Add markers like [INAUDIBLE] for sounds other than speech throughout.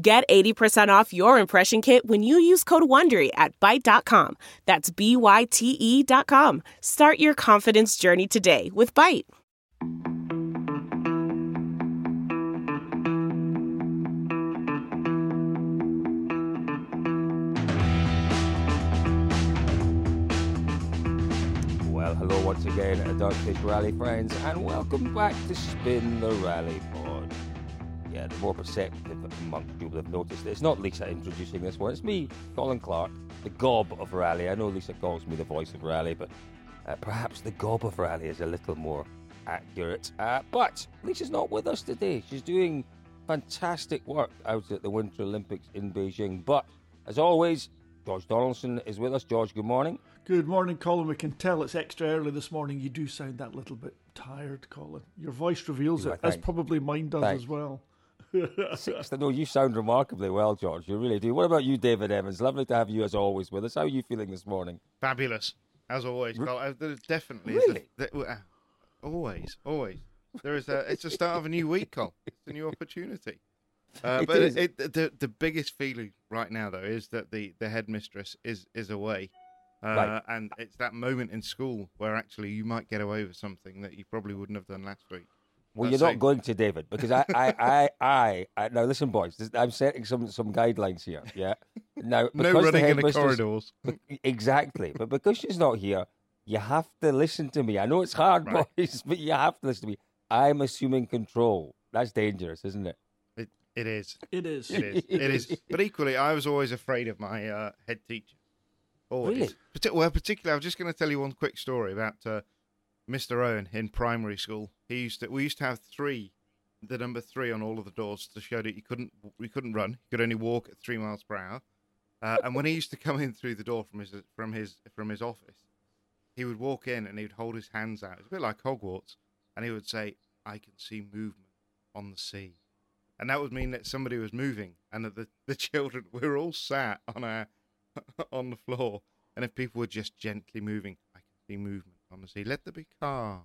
Get 80% off your impression kit when you use code WONDERY at Byte.com. That's B-Y-T-E dot com. Start your confidence journey today with Byte. Well, hello once again, DirtFish Rally friends, and welcome back to Spin the Rally Pod. The more perceptive amongst you will have noticed it. it's not Lisa introducing this one, it's me, Colin Clark, the gob of Rally. I know Lisa calls me the voice of Rally, but uh, perhaps the gob of Rally is a little more accurate. Uh, but Lisa's not with us today. She's doing fantastic work out at the Winter Olympics in Beijing. But as always, George Donaldson is with us. George, good morning. Good morning, Colin. We can tell it's extra early this morning. You do sound that little bit tired, Colin. Your voice reveals Yeah, it, as probably mine does Thanks. as well. Six. No, you sound remarkably well, George. You really do. What about you, David Evans? Lovely to have you as always with us. How are you feeling this morning? Fabulous, as always. Well, uh, definitely Really? is. A, th- uh, always, always. There is a. It's the start of a new week, Col. It's a new opportunity. Uh, It but is. It, the the biggest feeling right now, though, is that the the headmistress is is away, uh, Right. and it's that moment in school where actually you might get away with something that you probably wouldn't have done last week. Well, That's you're not it. going to, David, because I, I, [LAUGHS] I, I, I now listen, boys. this- I'm setting some some guidelines here. Yeah. Now, [LAUGHS] No because running in the corridors. [LAUGHS] Exactly, but because she's not here, you have to listen to me. I know it's hard, Right. boys, but you have to listen to me. I'm assuming control. That's dangerous, isn't it? It it is. It is. It is. It is. But equally, I was always afraid of my uh, head teacher. Always. Really? Well, particularly, I was just going to tell you one quick story about uh, Mr. Owen in primary school. He used to. We used to have three, the number three on all of the doors to show that you couldn't. We couldn't run. You could only walk at three miles per hour. Uh, and when he used to come in through the door from his from his from his office, he would walk in and he would hold his hands out. It's a bit like Hogwarts, and he would say, "I can see movement on the sea." and that would mean that somebody was moving, and that the [LAUGHS] the children we were all sat on our [LAUGHS] on the floor, and if people were just gently moving, I can see movement on the sea. Let there be calm,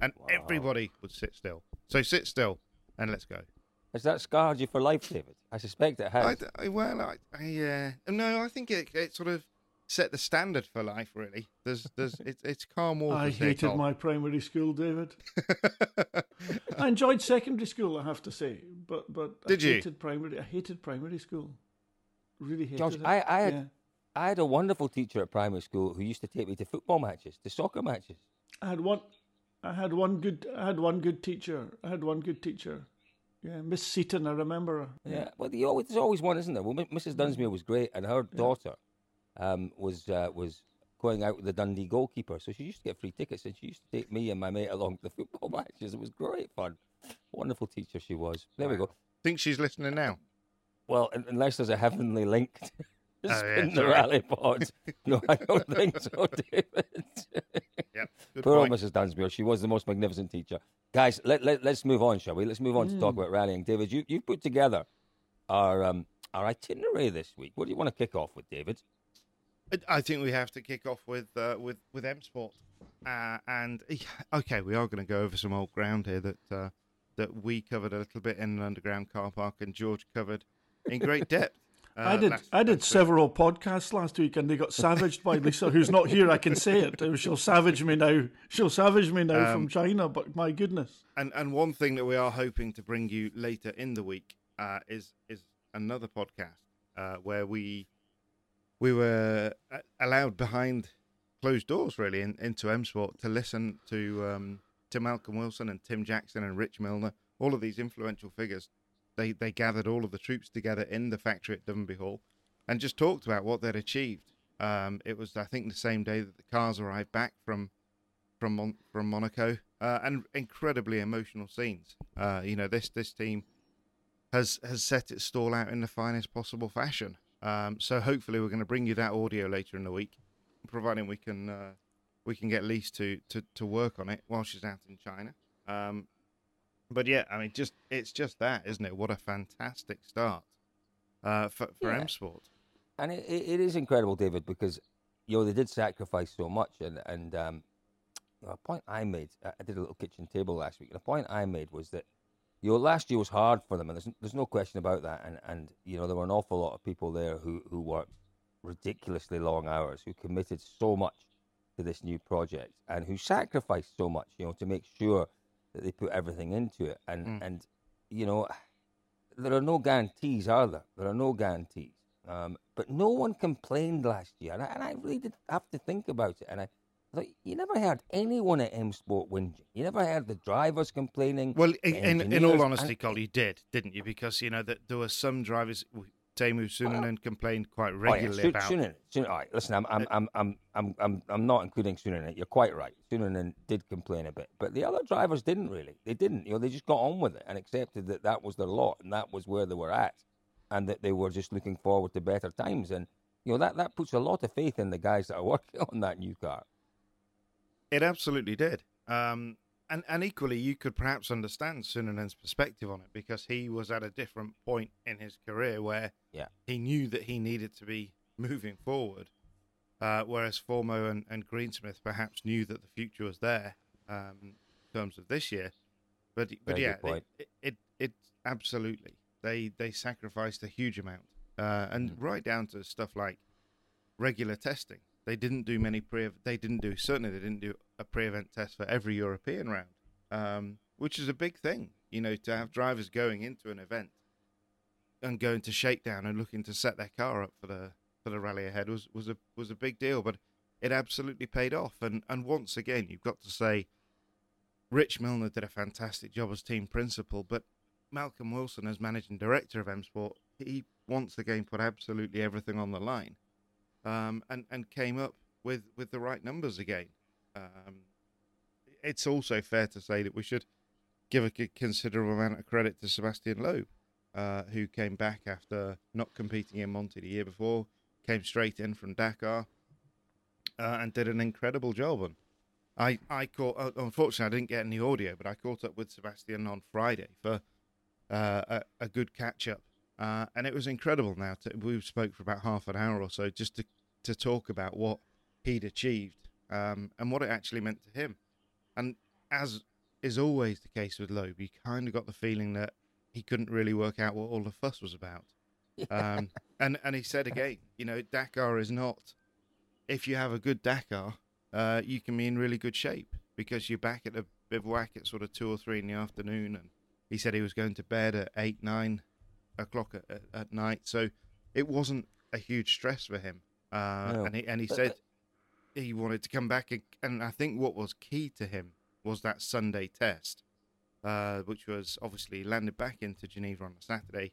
and Wow. everybody would sit still. So sit still, and let's go. Has that scarred you for life, David? I suspect it has. I, d- I- well, I, I uh, no, I think it, it sort of set the standard for life. Really, there's there's [LAUGHS] it's it's calm waters. I hated Col. my primary school, David. [LAUGHS] I enjoyed secondary school, I have to say, but but Did I you? hated primary. I hated primary school. Really hated George, it. I, I, had, yeah. I had a wonderful teacher at primary school who used to take me to football matches, to soccer matches. I had one. I had one good. I had one good teacher. I had one good teacher. Yeah, Miss Seaton. I remember her. Yeah, well, you always, there's always one, isn't there? Well, Mrs. Dunsmuir was great, and her daughter um, was uh, was going out with the Dundee goalkeeper, so she used to get free tickets, and she used to take me and my mate along to the football [LAUGHS] matches. It was great fun. Wonderful teacher she was. There we go. Think she's listening now. Well, unless there's a heavenly link to Oh, yeah, the sorry. rally pod. [LAUGHS] No, I don't think so, [LAUGHS] David. Yep. Good Poor old point. Mrs. Dunsmuir. She was the most magnificent teacher. Guys, let, let, let's move on, shall we? Let's move on to Hmm. talk about rallying. David, you, you've put together our, um, our itinerary this week. What do you want to kick off with, David? I- I think we have to kick off with uh, with with M Sport, uh, and okay, we are going to go over some old ground here that uh, that we covered a little bit in an underground car park, and George covered in great [LAUGHS] depth. Uh, I did. last- I did last week. several podcasts last week, and they got savaged by Lisa, who's not here. I can say it. [LAUGHS] She'll savage me now. She'll savage me now Um, from China. But my goodness, And and one thing that we are hoping to bring you later in the week uh, is is another podcast uh, where we we were uh, allowed behind closed doors, really, in, into M Sport to listen to um, to Malcolm Wilson and Tim Jackson and Rich Millener, all of these influential figures. They they gathered all of the troops together in the factory at Dovenby Hall, and just talked about what they'd achieved. Um, it was, I think, the same day that the cars arrived back from from Mon- from Monaco, uh, and incredibly emotional scenes. Uh, you know, this this team has has set its stall out in the finest possible fashion. Um, so hopefully we're going to bring you that audio later in the week, providing we can uh, we can get Lise to, to to work on it while she's out in China. Um, but yeah, I mean, just it's just that, isn't it? What a fantastic start uh, for for Yeah. M Sport. And it, it, is incredible, David, because you know they did sacrifice so much, and and um, a point I made, I I did a little kitchen table last week, and a point I made was that you know last year was hard for them, and there's there's no question about that, and and you know there were an awful lot of people there who who worked ridiculously long hours, who committed so much to this new project, and who sacrificed so much, you know, to make sure that they put everything into it, and Mm. and you know there are no guarantees, are there? There are no guarantees. Um, but no one complained last year, and I, and I really did have to think about it. And I thought you never heard anyone at M Sport whinging. You never heard the drivers complaining. Well, in, in all and- honesty, Col, you did, didn't you? Because you know that there were some drivers. Teemu Suninen complained quite Oh, yeah, regularly Su- about. Suninen. Sun- all right, listen, I'm, I'm, I'm, I'm, I'm, I'm, I'm not including Suninen. You're quite right. Suninen did complain a bit, but the other drivers didn't really. They didn't. You know, they just got on with it and accepted that that was their lot and that was where they were at, and that they were just looking forward to better times. And you know that that puts a lot of faith in the guys that are [LAUGHS] working on that new car. It absolutely did. Um, and, and equally, you could perhaps understand Suninen's perspective on it because he was at a different point in his career where Yeah. he knew that he needed to be moving forward. Uh, whereas Fourmaux and, and Greensmith perhaps knew that the future was there um, in terms of this year. But but Very yeah, it, it, it, it absolutely they they sacrificed a huge amount, uh, and Mm. right down to stuff like regular testing. They didn't do many pre. They didn't do certainly. They didn't do a pre-event test for every European round, um, which is a big thing. You know, to have drivers going into an event and going to shakedown and looking to set their car up for the for the rally ahead was was a was a big deal. But it absolutely paid off. And and once again, you've got to say, Rich Millener did a fantastic job as team principal, but Malcolm Wilson, as managing director of M Sport, he once again put absolutely everything on the line, um, and and came up with with the right numbers again. Um, it's also fair to say that we should give a considerable amount of credit to Sebastian Loeb, uh, who came back after not competing in Monte the year before, came straight in from Dakar, uh, and did an incredible job. And I, I caught, uh, unfortunately, I didn't get any audio, but I caught up with Sebastian on Friday for uh, a, a good catch up. Uh, and it was incredible now. To, we spoke for about half an hour or so just to, to talk about what he'd achieved um, and what it actually meant to him. And as is always the case with Loeb, you kind of got the feeling that he couldn't really work out what all the fuss was about. Um, and and he said [LAUGHS] again, you know, Dakar is not. If you have a good Dakar, uh, you can be in really good shape because you're back at the bivouac at sort of two or three in the afternoon. And he said he was going to bed at eight, nine o'clock at, at, at night, so it wasn't a huge stress for him. Uh, No. And he and he But- said he wanted to come back, and, and I think what was key to him was that Sunday test, uh, which was obviously landed back into Geneva on a Saturday,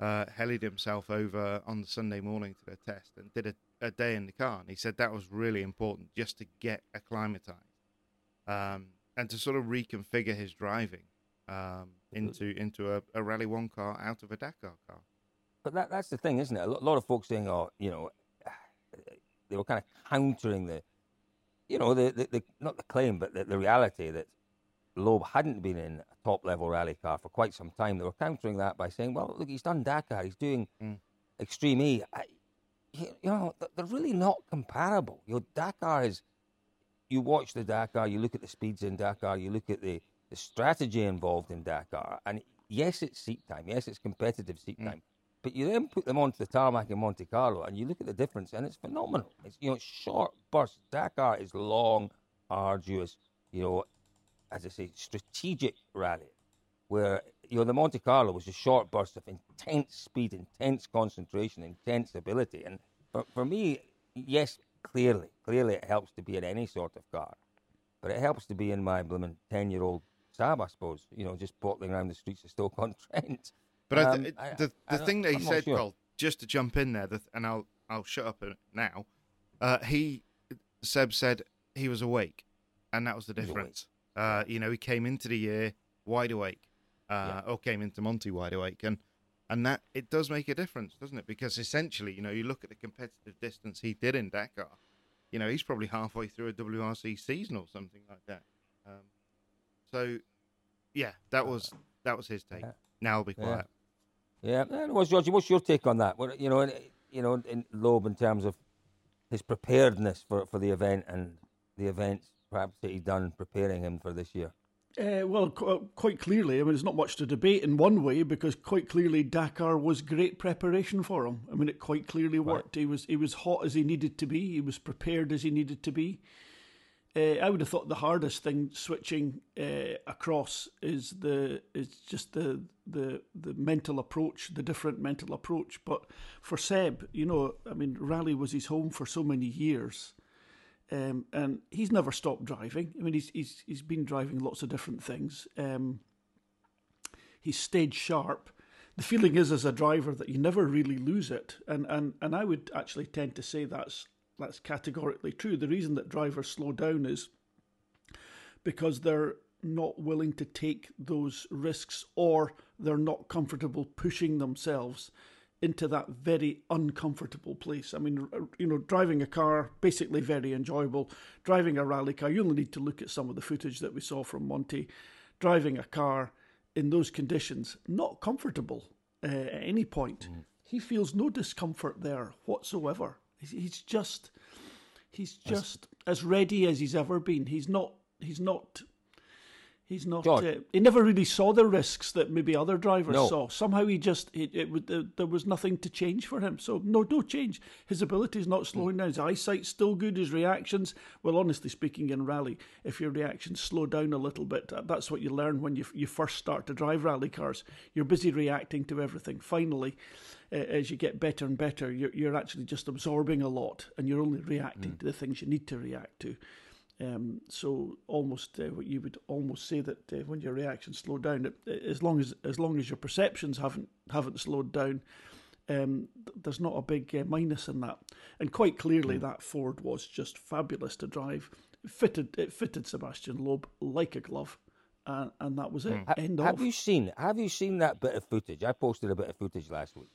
uh, hellied himself over on the Sunday morning to the test, and did a, a day in the car. And he said that was really important just to get acclimatized um, and to sort of reconfigure his driving um, into into a, a Rally One car out of a Dakar car. But that, that's the thing, isn't it? A lo- lot of folks saying, oh, you know, they were kind of countering the, you know, the, the, the not the claim, but the, the reality that Loeb hadn't been in a top level rally car for quite some time. They were countering that by saying, well, look, he's done Dakar, he's doing Mm. Extreme E. I, you know, they're really not comparable. You know, Dakar is, you watch the Dakar, you look at the speeds in Dakar, you look at the, the strategy involved in Dakar, and yes, it's seat time, yes, it's competitive seat Mm. time, but you then put them onto the tarmac in Monte Carlo, and you look at the difference, and it's phenomenal. It's you know short bursts. Dakar is long, arduous, you know, as I say, strategic rally, where you know the Monte Carlo was a short burst of intense speed, intense concentration, intense ability, and for, for me, yes, clearly, clearly it helps to be in any sort of car, but it helps to be in my blooming ten-year-old Saab, I suppose. You know, just bottling around the streets of Stoke on Trent. But I Um, th- I- the I the don't- thing that he I'm said, sure. Cole, just to jump in there, the, and I'll I'll shut up now. Uh, he Seb said he was awake, and that was the He was awake. difference. Uh, you know, he came into the year wide awake, uh, or came into Monty wide awake, and and that it does make a difference, doesn't it? Because essentially, you know, you look at the competitive distance he did in Dakar. You know, he's probably halfway through a WRC season or something like that. Um, so, yeah, that was that was his take. Yeah. Now I'll be quiet. Yeah, and what's Georgie? What's your take on that? What you know, in, you know, in Loeb in terms of his preparedness for, for the event and the events perhaps that he's done preparing him for this year. Uh, well, qu- quite clearly, I mean, there's not much to debate in one way because quite clearly Dakar was great preparation for him. I mean, it quite clearly worked. He was he was hot as he needed to be. He was prepared as he needed to be. Uh, I would have thought the hardest thing switching uh, across is the is just the the the mental approach, the different mental approach. But for Seb, you know, I mean, rally was his home for so many years, um, and he's never stopped driving. I mean, he's he's he's been driving lots of different things. Um, he's stayed sharp. The feeling is, as a driver, that you never really lose it, and and and I would actually tend to say that's that's categorically true. The reason that drivers slow down is because they're not willing to take those risks or they're not comfortable pushing themselves into that very uncomfortable place. I mean, you know, driving a car, basically very enjoyable. Driving a rally car, you only need to look at some of the footage that we saw from Monty. Driving a car in those conditions, not comfortable uh, at any point. He feels no discomfort there whatsoever. He's, just, he's just as ready as he's ever been. He's not, he's not He's not. Uh, he never really saw the risks that maybe other drivers No. saw. Somehow he just it, it uh, there was nothing to change for him. So no no change. His ability is not slowing down. His eyesight's still good. His reactions. Well, honestly speaking, in rally, if your reactions slow down a little bit, that's what you learn when you you first start to drive rally cars. You're busy reacting to everything. Finally, uh, as you get better and better, you're you're actually just absorbing a lot, and you're only reacting to the things you need to react to. Um, so almost uh, what you would almost say that uh, when your reactions slow down, it, as long as as long as your perceptions haven't haven't slowed down, um, th- there's not a big uh, minus in that. And quite clearly, that Ford was just fabulous to drive. It fitted it fitted Sebastian Loeb like a glove, and, and that was it. Ha- End have of. you seen? Have you seen that bit of footage? I posted a bit of footage last week,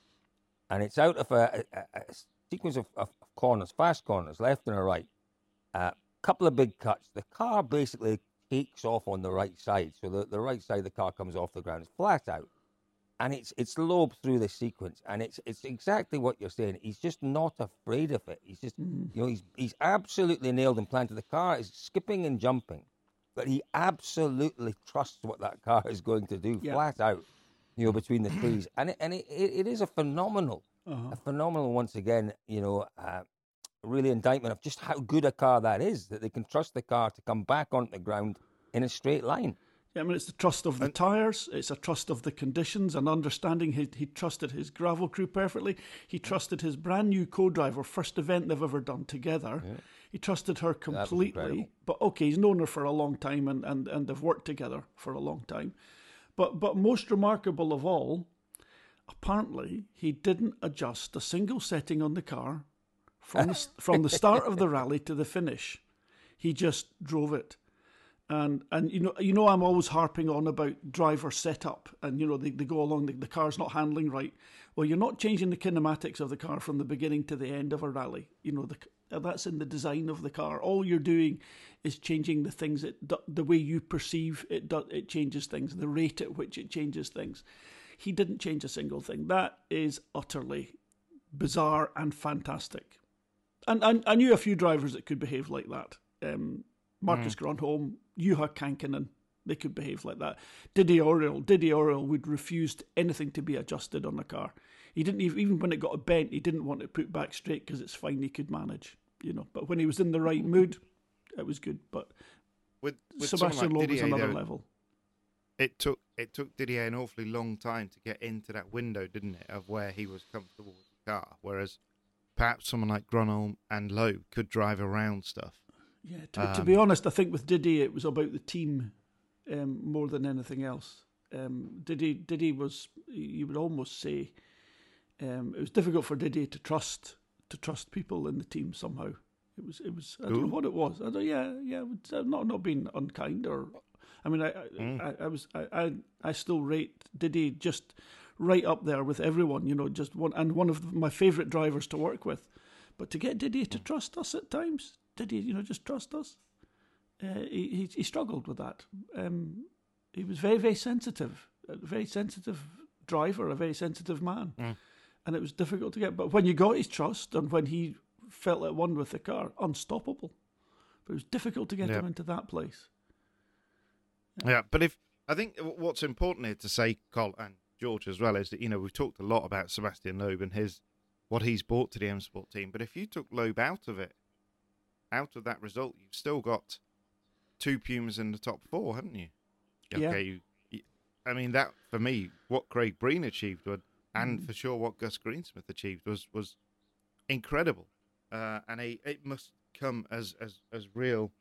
and it's out of a, a, a a sequence of, of corners, fast corners, left and a right. Couple of big cuts. The car basically takes off on the right side, so the, the right side of the car comes off the ground, it's flat out, and it's it's Loeb through the sequence, and it's it's exactly what you're saying. He's just not afraid of it. He's just you know he's he's absolutely nailed and planted. The car is skipping and jumping, but he absolutely trusts what that car is going to do, Yeah. flat out. You know, between the [CLEARS THROAT] trees, and it, and it, it, it is a phenomenal, a phenomenal once again. You know, uh, really indictment of just how good a car that is. That they can trust the car to come back onto the ground in a straight line. Yeah, I mean, it's the trust of the tyres, it's a trust of the conditions and understanding. He, he trusted his gravel crew perfectly. He trusted his brand new co driver, first event they've ever done together. Yeah. He trusted her completely. incredible. But okay, he's known her for a long time and, and, and they've worked together for a long time. But, but most remarkable of all, apparently, he didn't adjust a single setting on the car from the, from the start of the rally to the finish. He just drove it. And and you know you know I'm always harping on about driver setup and you know they, they go along the, the car's not handling right. Well you're not changing the kinematics of the car from the beginning to the end of a rally. You know the, uh, that's in the design of the car. All you're doing is changing the things that the way you perceive it it changes things the rate at which it changes things. He didn't change a single thing. That is utterly bizarre and fantastic and, and I knew a few drivers that could behave like that. Um, Marcus Gronholm, Juha Kankkunen, they could behave like that. Didi Auriol, Didi Auriol would refuse anything to be adjusted on the car. He didn't even, even when it got a bent, he didn't want it put back straight because it's fine. He could manage, you know. But when he was in the right mood, it was good. But With, with Sebastian someone Loeb like is another though, level. it took it took Didier an awfully long time to get into that window, didn't it, of where he was comfortable with the car. Whereas perhaps someone like Gronholm and Loeb could drive around stuff. Yeah, to, to be honest, I think with Diddy it was about the team um, more than anything else. Um, Diddy, Diddy was you would almost say um, it was difficult for Diddy to trust to trust people in the team somehow. It was it was I don't know what it was. I don't, yeah, yeah, not not being unkind or I mean, I mm. I, I, was I, I I still rate Didier just right up there with everyone. You know, just one and one of my favourite drivers to work with. But to get Didier to trust us at times, Didier, you know, just trust us. Uh, he, he, he struggled with that. Um, he was very very sensitive, a very sensitive driver, a very sensitive man, mm. and it was difficult to get. But when you got his trust and when he felt at one with the car, unstoppable. But it was difficult to get him into that place. Yeah. yeah, but if I think what's important here to say, Col and George as well, is that you know we've talked a lot about Sebastian Loeb and his what he's brought to the M Sport team. But if you took Loeb out of it, out of that result, you've still got two Pumas in the top four, haven't you? Okay, yeah. You, you, I mean that for me, what Craig Breen achieved, would, and mm. for sure what Gus Greensmith achieved was was incredible uh, and a, it must come as, as as real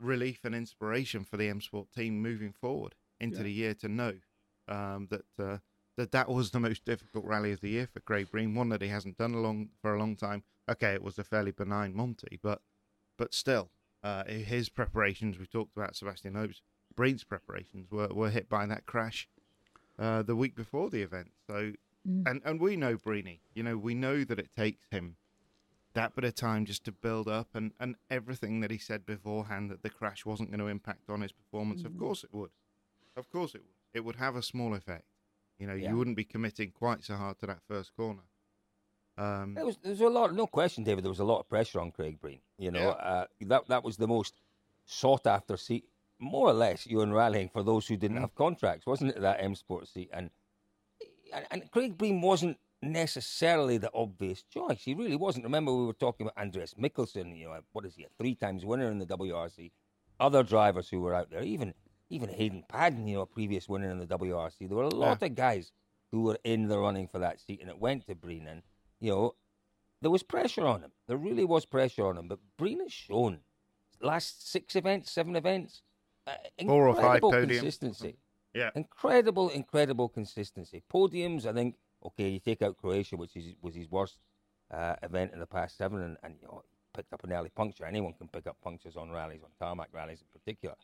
relief and inspiration for the M Sport team moving forward into yeah. the year to know um, that uh, that that was the most difficult rally of the year for Craig Breen, one that he hasn't done a long for a long time. Okay, it was a fairly benign Monty, but but still, uh, his preparations. We talked about Sebastian Loeb's Breen's preparations were, were hit by that crash uh, the week before the event. So, mm. and and we know Breeny. You know, we know that it takes him that bit of time just to build up and, and everything that he said beforehand that the crash wasn't going to impact on his performance. Mm-hmm. Of course it would. Of course it would. It would have a small effect. You know, yeah. you wouldn't be committing quite so hard to that first corner. Um, there was there was a lot, no question, David. There was a lot of pressure on Craig Breen. You know, yeah. uh, that that was the most sought after seat, more or less. You and rallying for those who didn't mm. have contracts, wasn't it? That M Sport seat, and and, and Craig Breen wasn't necessarily the obvious choice. He really wasn't. Remember, we were talking about Andreas Mikkelsen, you know, what is he, a three times winner in the WRC. Other drivers who were out there, even even Hayden Paddon, you know, a previous winner in the WRC. There were a lot yeah. of guys who were in the running for that seat, and it went to Breen. And, you know, there was pressure on him. There really was pressure on him. But Breen has shown last six events, seven events, uh, four or five podiums. consistency. Yeah, incredible, incredible consistency. Podiums, I think okay, you take out Croatia, which is, was his worst uh, event in the past seven, and, and you know, picked up an early puncture. Anyone can pick up punctures on rallies, on tarmac rallies in particular.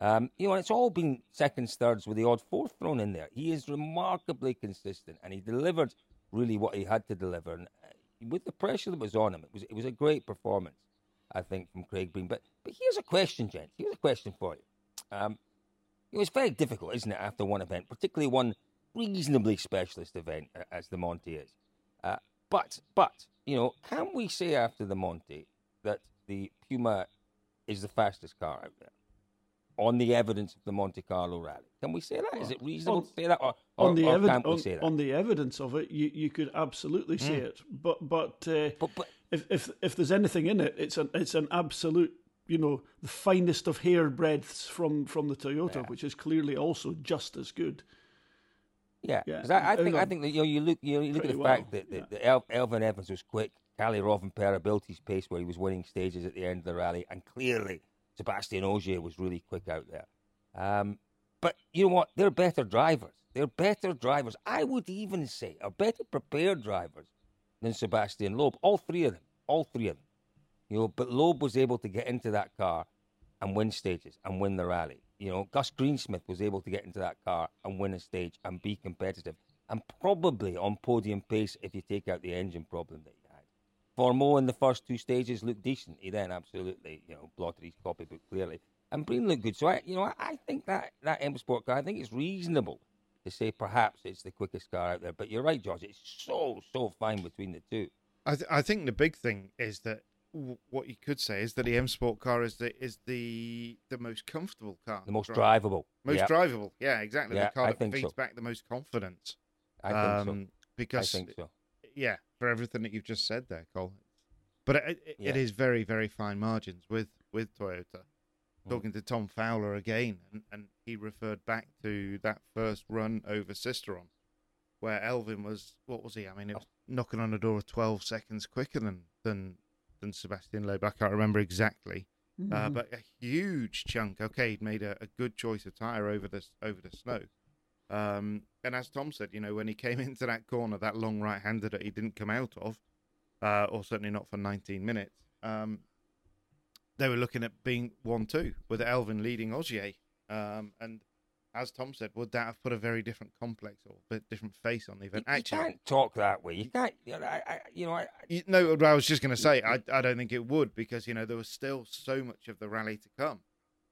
Um, you know, it's all been seconds, thirds with the odd fourth thrown in there. He is remarkably consistent, and he delivered really what he had to deliver. And uh, with the pressure that was on him, it was it was a great performance, I think, from Craig Breen. But but here's a question, gents. Here's a question for you. Um, it was very difficult, isn't it, after one event, particularly one reasonably specialist event as the Monty is. Uh, but, but, you know, can we say after the Monty that the Puma is the fastest car out there? On the evidence of the Monte Carlo rally, can we say that? Is it reasonable on, to say that, or, on the or evi- on, that? on, the evidence of it, you, you could absolutely say mm. it. But but, uh, but but if if if there's anything in it, it's an it's an absolute you know the finest of hair breadths from from the Toyota, yeah. which is clearly also just as good. Yeah, yeah. I, I, think I think that you know you look you, know, you look at the well, fact that, that, yeah. that Elfyn Evans was quick, Kalle Rovanperä built his pace where he was winning stages at the end of the rally, and clearly Sebastian Ogier was really quick out there. Um, but you know what? They're better drivers. They're better drivers. I would even say are better prepared drivers than Sebastian Loeb. All three of them. All three of them. You know, but Loeb was able to get into that car and win stages and win the rally. You know, Gus Greensmith was able to get into that car and win a stage and be competitive, and probably on podium pace if you take out the engine problem that Fourmaux in the first two stages looked decent. He then absolutely, you know, blotted his copybook clearly, and Breen looked good. So I, you know, I think that that M Sport car, I think it's reasonable to say perhaps it's the quickest car out there. But you're right, George. It's so so fine between the two. I th- I think the big thing is that what you could say is that the M Sport car is the is the the most comfortable car, the most drivable, most yep. drivable. Yeah, exactly. Yeah, the car that feeds so. back the most confidence. I think um, so. Because I think so. Yeah, for everything that you've just said there, Cole. But it, it, yeah. it is very very fine margins with with Toyota. Mm. Talking to Tom Fowler again, and, and he referred back to that first run over Sisteron, where Elfyn was what was he? I mean, it was oh. knocking on the door of twelve seconds quicker than than than Sebastian Loeb. I can't remember exactly, uh, mm-hmm. uh, but a huge chunk. Okay, he'd made a, a, good choice of tire over the over the snow. Um, and as Tom said, you know, when he came [LAUGHS] into that corner, that long right-hander that he didn't come out of, uh, or certainly not for 19 minutes, um, they were looking at being one-two with Elfyn leading Ogier Um, and as Tom said, would that have put a very different complex or a bit different face on the event? You, you can't talk that way. You can't. You know, I, I, you know, I, You, no, I was just going to say, I, I don't think it would because you know there was still so much of the rally to come.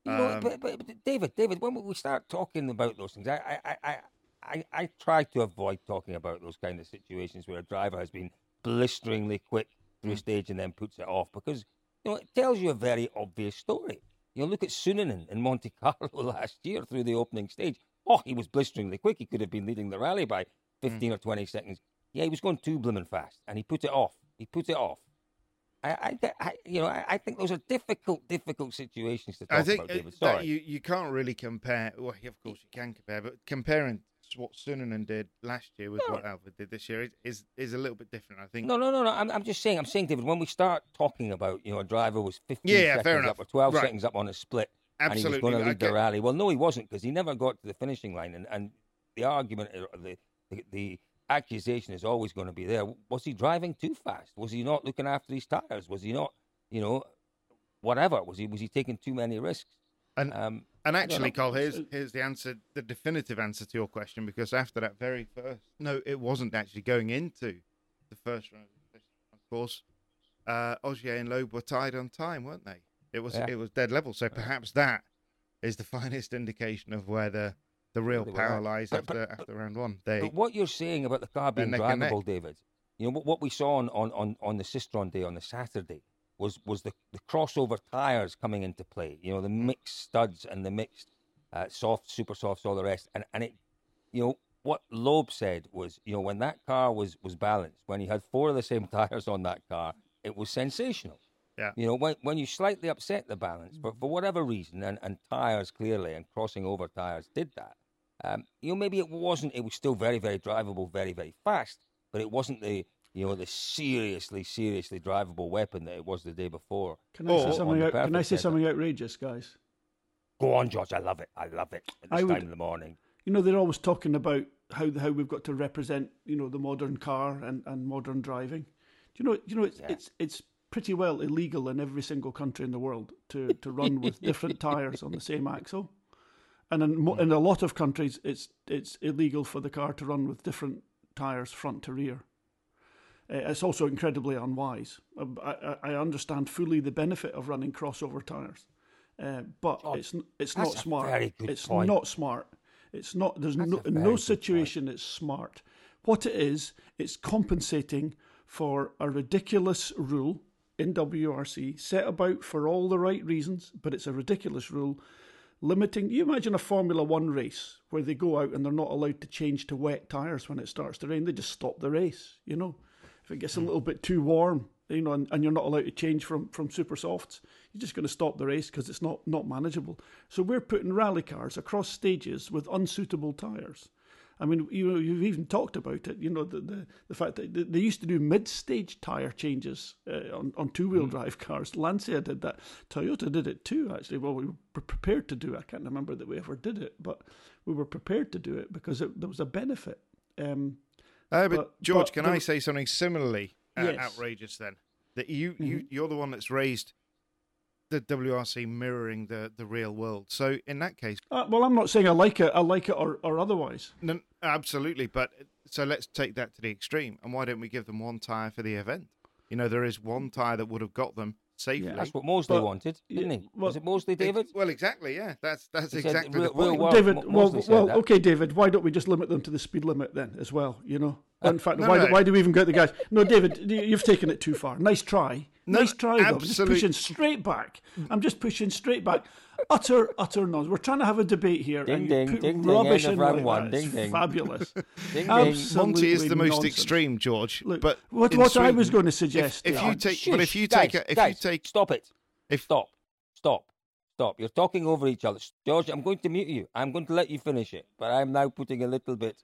You know, Um, but, but, but David, David, when we start talking about those things, I, I, I, I, I try to avoid talking about those kind of situations where a driver has been blisteringly quick through Mm. a stage and then puts it off because you know it tells you a very obvious story. You know, look at Suninen in Monte [LAUGHS] Carlo last year through the opening stage. Oh, he was blisteringly quick. He could have been leading the rally by Mm. fifteen or twenty seconds. Yeah, he was going too blooming fast, and he put it off. He put it off. I, I, I you know, I, I think those are difficult, difficult situations to talk I think about, uh, David. Sorry. you, you can't really compare. Well, of course you can compare, but comparing what Suninen did last year with what Alfred did this year is, is is a little bit different. I think. No, no, no, no. I'm, I'm just saying. I'm saying, David. When we start talking about, you know, a driver was 15 Yeah, seconds fair up or 12 Right. seconds up on a split, and he was going to lead the rally. Well, no, he wasn't because he never got to the finishing line. And, and the argument, the, the the accusation is always going to be there. Was he driving too fast? Was he not looking after his tires? Was he not, you know, whatever? Was he was he taking too many risks? And Um, and actually, know. Cole, here's here's the answer, the definitive answer to your question, because after that very first, no, it wasn't actually going into the first round. Of course, uh, Ogier and Loeb were tied on time, weren't they? It was Yeah. it was dead level. So perhaps that is the [LAUGHS] finest indication of where the the real They were power lies But- after but- after round one. They But what you're saying about the car being drivable, David, you know what, what we saw on, on, on, on the Sisteron day on the Saturday was was the, the crossover tires coming into play. You know the mixed studs and the mixed uh, soft, super softs, all the rest, and and it, you know what Loeb said was, you know when that car was was balanced, when he had four of the same [LAUGHS] tires on that car, it was sensational. Yeah. You know, when when you slightly upset the balance, but for whatever reason, and, and tires clearly and crossing over tires did that. Um, you know, maybe it wasn't. It was still very, very drivable, very, very fast, but it wasn't the you know the seriously, seriously drivable weapon that it was the day before. Can I say something? Out, can I say something outrageous, guys? Go on, George. I love it. I love it. At this I would- time in the morning. You know, they're always talking about how how we've got to represent, you know, the modern car and, and modern driving. Do you know? You know, it's Yeah. it's it's pretty well illegal in every single country in the world to, to [LAUGHS] run with different tires on the same axle, and in mo- in a lot of countries, it's it's illegal for the car to run with different tires front to rear. Uh, it's also incredibly unwise. Um, I, I understand fully the benefit of running crossover tires, uh, but it's it's not smart. it's point. not smart. It's not. There's That's no a in very no situation it's smart. What it is, it's compensating for a ridiculous rule in WRC set about for all the right reasons, but it's a ridiculous rule limiting. You imagine a Formula One race where they go out and they're not allowed to change to wet tires when it starts to rain. They just stop the race. You know, if it gets a hmm. little bit too warm, you know, and, and you're not allowed to change from from super softs, you're just going to stop the race because it's not not manageable. So we're putting rally cars across stages with unsuitable tires. I mean, you know, you've even talked about it. You know, the the, the fact that they- they used to do mid-stage tire changes uh, on on two-wheel drive [LAUGHS] cars. Lancia did that. Toyota did it too. Actually, well, we were prepared to do. it. I can't remember that we ever did it, but we were prepared to do it because it, there was a benefit. Um, Uh, but, But- George, but can the- I say something similarly uh, Yes. outrageous then? That you, Mm-hmm. you you're the one that's raised the WRC mirroring the, the real world. So in that case, uh, well, I'm not saying I like it. I like it or, or otherwise. no, absolutely. But so let's take that to the extreme. And why don't we give them one tire for the event? You know, there is one tire that would have got them safely. That's what Mosley But- wanted, didn't he? well- was it Mosley, David? Ex- well, exactly. Yeah, that's that's He exactly real- the real point. world- David, Mo- well, well, that. okay, David. Why don't we just limit them to the speed limit then, as well? You know. [LAUGHS] In fact, no, why, no. Do, why do we even get the guys? No, David, [LAUGHS] you've taken it too far. Nice try. No, nice try, though. I'm just pushing straight back. I'm just pushing straight back. Utter, utter nonsense. We're trying to have a debate here. Ding, and you ding, put ding, ding, rubbish end of in round like one. that. It's Ding, ding. Fabulous. [LAUGHS] Ding, ding. Absolutely Monty is the most nonsense. extreme, George. Look, but what, in what I was going to suggest. if, if you take, but if Shush, you guys, take, a, if guys, you take, stop it. if Stop. Stop. Stop. You're talking over each other. George, I'm going to mute you. I'm going to let you finish it. But I'm now putting a little bit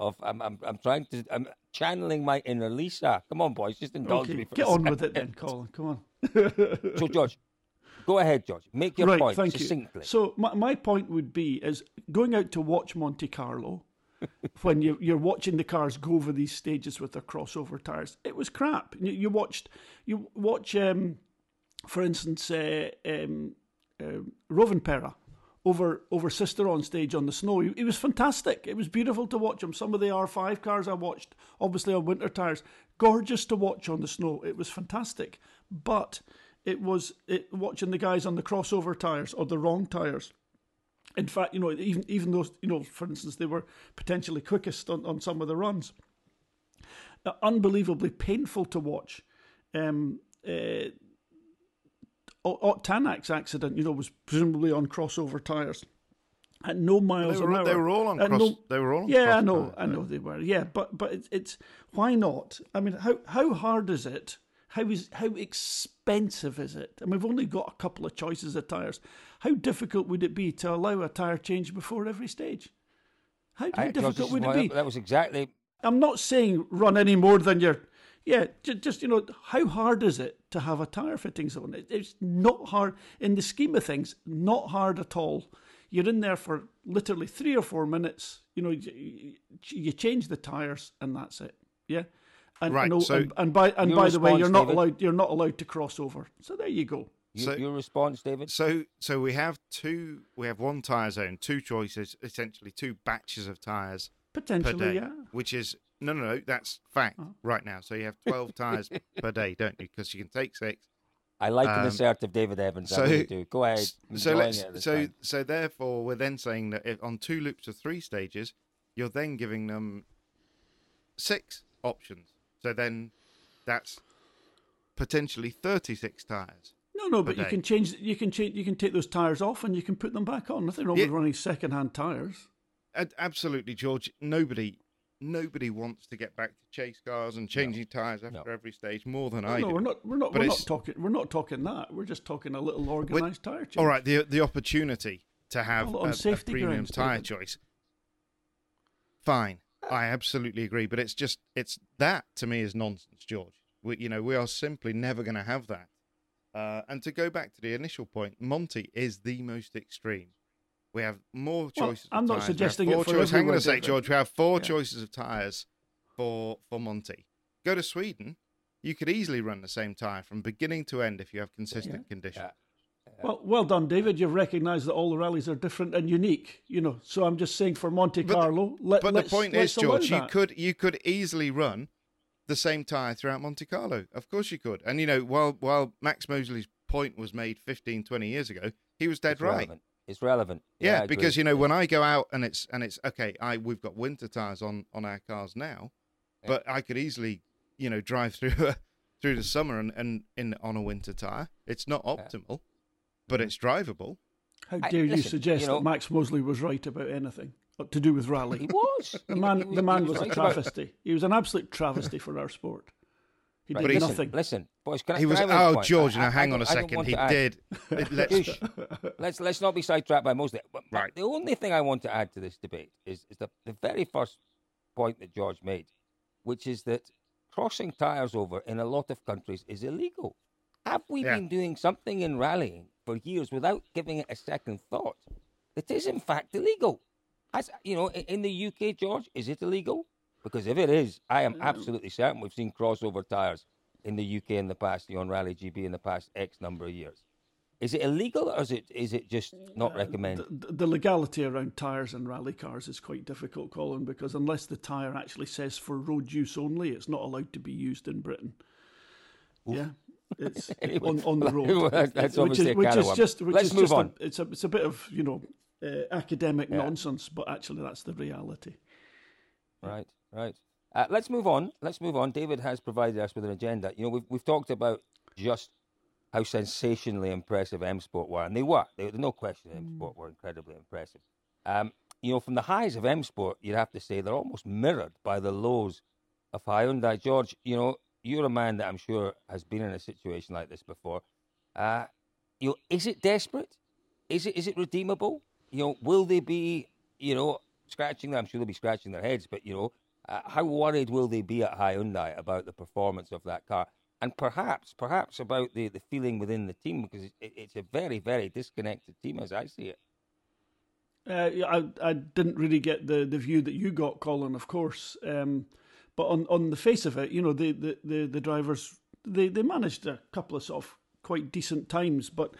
of I'm I'm, I'm trying to I'm channeling my inner Lisa. Come on, boys, just indulge okay, me for get on second. with it then, Colin. Come on. So George, go ahead, George. Make your right, point thank succinctly. you. So my, my point would be is going out to watch Monte Carlo [LAUGHS] when you, you're watching the cars go over these stages with their crossover tires. It was crap. You, you watched you watch, um, for instance, uh, um, uh, Rovanperä over over Sisteron stage on the snow. He, was fantastic. It was beautiful to watch him. Some of the R5 cars I watched, obviously on winter tires, gorgeous to watch on the snow. It was fantastic. But it was it, watching the guys on the crossover tires or the wrong tires. In fact, you know, even even though you know, for instance, they were potentially quickest on, on some of the runs. Uh, unbelievably painful to watch. Um, uh, Tanak's accident, you know, was presumably on crossover tyres. At no miles they were, an hour. They were all on cross. No, they were all. yeah, I know. I know they were. Yeah, but but it's, it's why not? I mean, how how hard is it? How is how expensive is it? And we've only got a couple of choices of tyres. How difficult would it be to allow a tyre change before every stage? How, how difficult would it be? That was exactly. I'm not saying run any more than you're yeah, just, you know, how hard is it to have a tyre fitting zone? It's not hard in the scheme of things, not hard at all. You're in there for literally three or four minutes. You know, you, you change the tyres and that's it. Yeah. And, right. And, so and, and by and by the way, you're not David? allowed. You're not allowed to cross over. So there you go. So, your response, David. So, so we have two. We have one tyre zone, two choices, essentially two batches of tyres potentially, day, yeah. Which is no, no, no. That's fact oh. right now. So you have 12 [LAUGHS] tyres per day, don't you? Because you can take six. I like um, the assertive David Evans. So, I really do. Go ahead. So let's, so time. so therefore, we're then saying that if, on two loops of three stages, you're then giving them six options. So then that's potentially 36 tyres. No, no, but day. you can change. You can change. You can take those tyres off and you can put them back on. Nothing wrong yeah. with running second-hand tyres. Absolutely, George. Nobody nobody wants to get back to chase cars and changing no. tires after no. every stage more than no, I no, do. we're not. We're not. But we're not talking. We're not talking that. We're just talking a little organised tire change. All right, the the opportunity to have a, a, premium tire choice. Fine, I absolutely agree. But it's just it's that to me is nonsense, George. We, you know, we are simply never going to have that. Uh, and to go back to the initial point, Monty is the most extreme. We have more choices. Well, I'm not tires. suggesting it for choices. Hang on a sec, George. We have four yeah. choices of tyres for for Monty. Go to Sweden. You could easily run the same tyre from beginning to end if you have consistent yeah. condition. Yeah. Well, well done, David. You've recognised that all the rallies are different and unique. You know, so I'm just saying for Monte Carlo. But, the, but the point is, George, you could you could easily run the same tyre throughout Monte Carlo. Of course you could. And you know, while while Max Mosley's point was made 15, 20 years ago, he was dead it's right. Relevant. It's relevant. Yeah, yeah because you know when I go out and it's and it's okay, I we've got winter tires on on our cars now, yeah. but I could easily you know drive [LAUGHS] through through the summer and, and in on a winter tire. It's not optimal, yeah. but mm-hmm. it's drivable. How dare I, you suggest you know, that Max Mosley was right about anything to do with rally? He was. the man, he was, the man was, was, a travesty. He was an absolute travesty for our sport. He did listen, nothing. Listen, boys, can he I, was. oh, George, now hang on a second. He did. [LAUGHS] let's, let's let's not be sidetracked by most of it. But, right. the only thing I want to add to this debate is, is the, the very first point that George made, which is that crossing tyres over in a lot of countries is illegal. Have we yeah. been doing something in rallying for years without giving it a second thought? It is in fact illegal. As you know, in the UK, George, is it illegal? Because if it is, I am absolutely certain we've seen crossover tyres in the UK in the past, you know, on Rally GB in the past X number of years. Is it illegal or is it is it just not recommended? The, the, legality around tyres and rally cars is quite difficult, Colin, because unless the tyre actually says for road use only, it's not allowed to be used in Britain. Oof. Yeah, it's [LAUGHS] anyway, on, on the road. [LAUGHS] That's which is, which is just which Let's is move just on. A, it's a it's a bit of you know uh, academic yeah. nonsense, but actually that's the reality. Right. Right. Uh, let's move on. Let's move on. David has provided us with an agenda. You know, we've we've talked about just how sensationally impressive M Sport were, and they were. They, there's no question M Sport were incredibly impressive. Um, you know, from the highs of M Sport, you'd have to say they're almost mirrored by the lows of Hyundai. George, you know, you're a man that I'm sure has been in a situation like this before. Uh, you know, is it desperate? Is it is it redeemable? You know, will they be, you know, scratching? I'm sure they'll be scratching their heads, but you know, uh, how worried will they be at Hyundai about the performance of that car? And perhaps, perhaps about the, the feeling within the team, because it, it's a very, very disconnected team as I see it. Uh, I, I didn't really get the, the view that you got, Colin, of course. Um, but on, on the face of it, you know, the, the, the, the drivers, they, they managed a couple of sort of quite decent times. But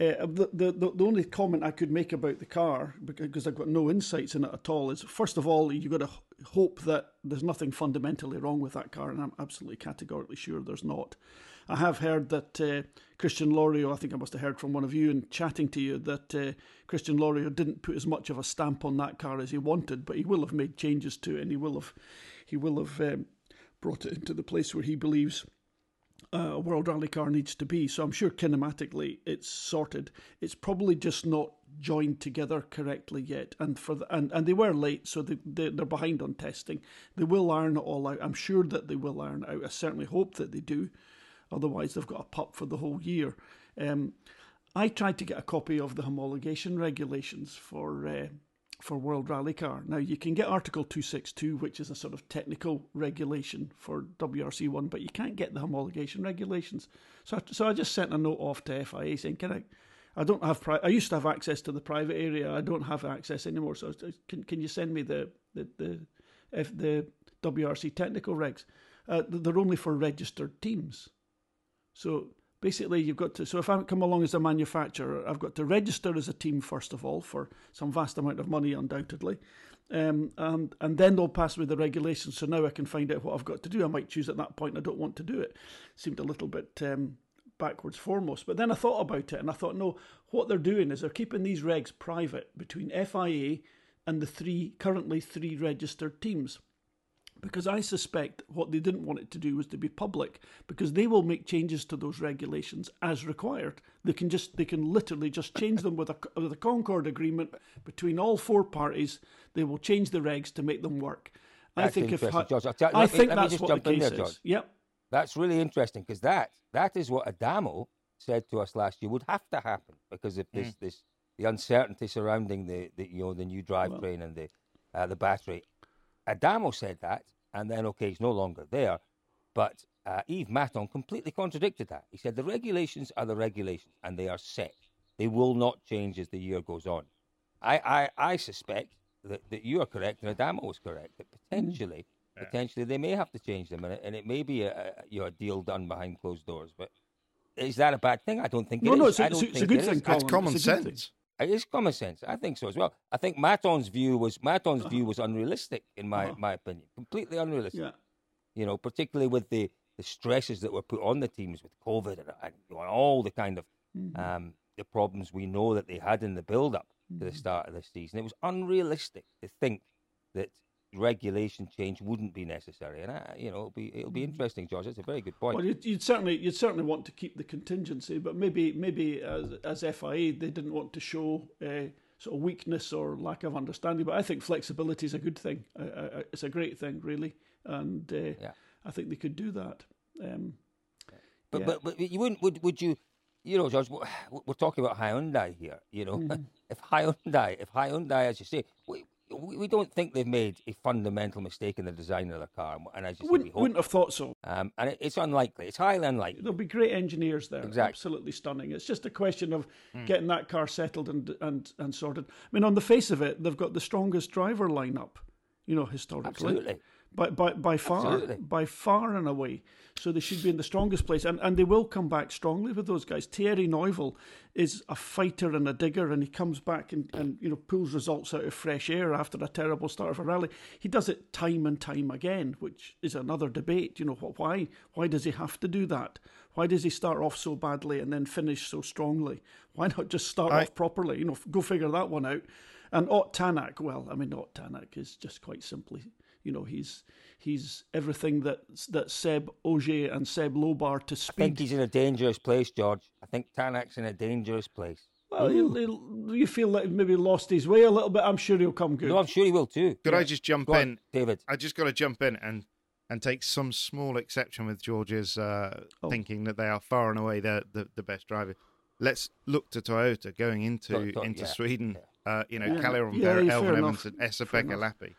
uh, the, the the only comment I could make about the car because I've got no insights in it at all is first of all you've got to hope that there's nothing fundamentally wrong with that car, and I'm absolutely categorically sure there's not. I have heard that uh, Christian Loriaux, I think I must have heard from one of you in chatting to you, that uh, Christian Loriaux didn't put as much of a stamp on that car as he wanted, but he will have made changes to it, and he will have he will have um, brought it into the place where he believes a World Rally car needs to be. So I'm sure kinematically it's sorted. It's probably just not joined together correctly yet, and for the, and and they were late, so they, they they're behind on testing. They will iron it all out. I'm sure that they will iron it out. I certainly hope that they do. Otherwise, they've got a pup for the whole year. Um, I tried to get a copy of the homologation regulations for uh, for World Rally Car. Now, you can get Article 262, which is a sort of technical regulation for WRC1, but you can't get the homologation regulations. So, so I just sent a note off to FIA saying, can I, I don't have, pri- I used to have access to the private area. I don't have access anymore. So can, can you send me the, the, the, if the WRC technical regs? Uh, they're only for registered teams. So basically you've got to so if i come along as a manufacturer i've got to register as a team first of all for some vast amount of money undoubtedly. Um, and and then they'll pass me the regulations so now i can find out what i've got to do. I might choose at that point i don't want to do it. Seemed a little bit um, backwards foremost. But then i thought about it and i thought no what they're doing is they're keeping these regs private between fia and the three currently three registered teams because I suspect what they didn't want it to do was to be public because they will make changes to those regulations as required. They can just they can literally just change them with a with a Concord agreement between all four parties. They will change the regs to make them work. That's I think if George. I'll I let think let me that's what jump the in case there, George. is. Yep. That's really interesting because that that is what Adamo said to us last year would have to happen because of this this the uncertainty surrounding the, the you know the new drivetrain and the uh, the battery. Adamo said that, and then okay, he's no longer there. But uh, Yves Matton completely contradicted that. He said the regulations are the regulations, and they are set. They will not change as the year goes on. I I, I suspect that, that you are correct and Adamo is correct. That potentially potentially they may have to change them, and it, and it may be a, a you know, a deal done behind closed doors. But is that a bad thing? I don't think No, it no, is. it's a- I don't it's a- it's a good it is. thing, That's Colin, common it's a thing. Sense. It is common sense. I think so as well. I think Matton's view was Matton's view was unrealistic in my, Uh-huh. my opinion. Completely unrealistic. Yeah. You know, particularly with the, the stresses that were put on the teams with COVID and, and all the kind of Mm-hmm. um, the problems we know that they had in the build up to Mm-hmm. the start of the season. It was unrealistic to think that regulation change wouldn't be necessary. And I, you know, it'll be it'll be interesting, George. That's a very good point. Mm-hmm. Well, you'd, you'd certainly you'd certainly want to keep the contingency, but maybe maybe as as FIA they didn't want to show uh, sort of weakness or lack of understanding. But I think flexibility is a good thing. Uh, uh, it's a great thing, really, and uh, Yeah. I think they could do that. Um, But, Yeah. but but you wouldn't would would you you know George we're talking about Hyundai here you know Mm-hmm. [LAUGHS] if Hyundai if Hyundai as you say we, we we don't think they've made a fundamental mistake in the design of the car and as you wouldn't hope wouldn't have thought so. um, and it, it's unlikely it's highly unlikely There'll be great engineers there. Exactly. Absolutely stunning. It's just a question of getting that car settled and and and sorted. I mean, on the face of it, they've got the strongest driver lineup, you know, historically. Absolutely. By, by, by far, Absolutely. by far and away. So they should be in the strongest place, and, and they will come back strongly with those guys. Thierry Neuville is a fighter and a digger, and he comes back and, and you know pulls results out of fresh air after a terrible start of a rally. He does it time and time again, which is another debate. You know why? Why does he have to do that? Why does he start off so badly and then finish so strongly? Why not just start I- off properly? You know, go figure that one out. And Ott Tanak, well, I mean, Ott Tanak is just quite simply, you know, he's he's everything that that Seb Ogier and Seb Loeb to speak. I think he's in a dangerous place George I think Tanak's in a dangerous place Well, he'll, he'll, you feel like he maybe lost his way a little bit. I'm sure he'll come good. no I'm sure he will too Could I just jump Go on, in? David I just got to jump in and and take some small exception with George's uh, Oh. thinking that they are far and away the, the the best driver. Let's look to Toyota going into To- to- into yeah, Sweden. Uh, you know, Yeah. Kalle Yeah, Elfyn fair Evans, and Esa Fair Pekka enough. Lappi.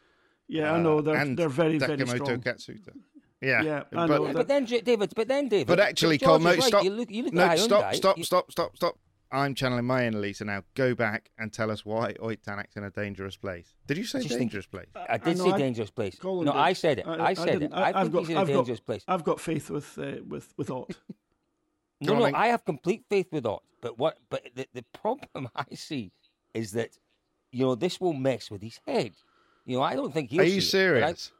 Yeah, I know they're Uh, they're very very strong. Katsuta. Yeah, Yeah, but, know but then David but then David but actually, George Cole, is no, right. stop. you look, you look no, at stop, stop, you- stop, stop, stop. I'm channeling my inner Lisa now. Go back and tell us why Ott in a dangerous place. Did you say just think- dangerous place? I did know, say I- dangerous place. Colin no, did. I said it. I, said it. I, I've think got, he's in a I've dangerous got, place. I've got faith with uh, with with Ott. No, [LAUGHS] Go no, on. I have complete faith with Ott. But what? But the, the problem [LAUGHS] I see is that you know this will mess with his head. You know, I don't think he'll. Are you it, I- serious?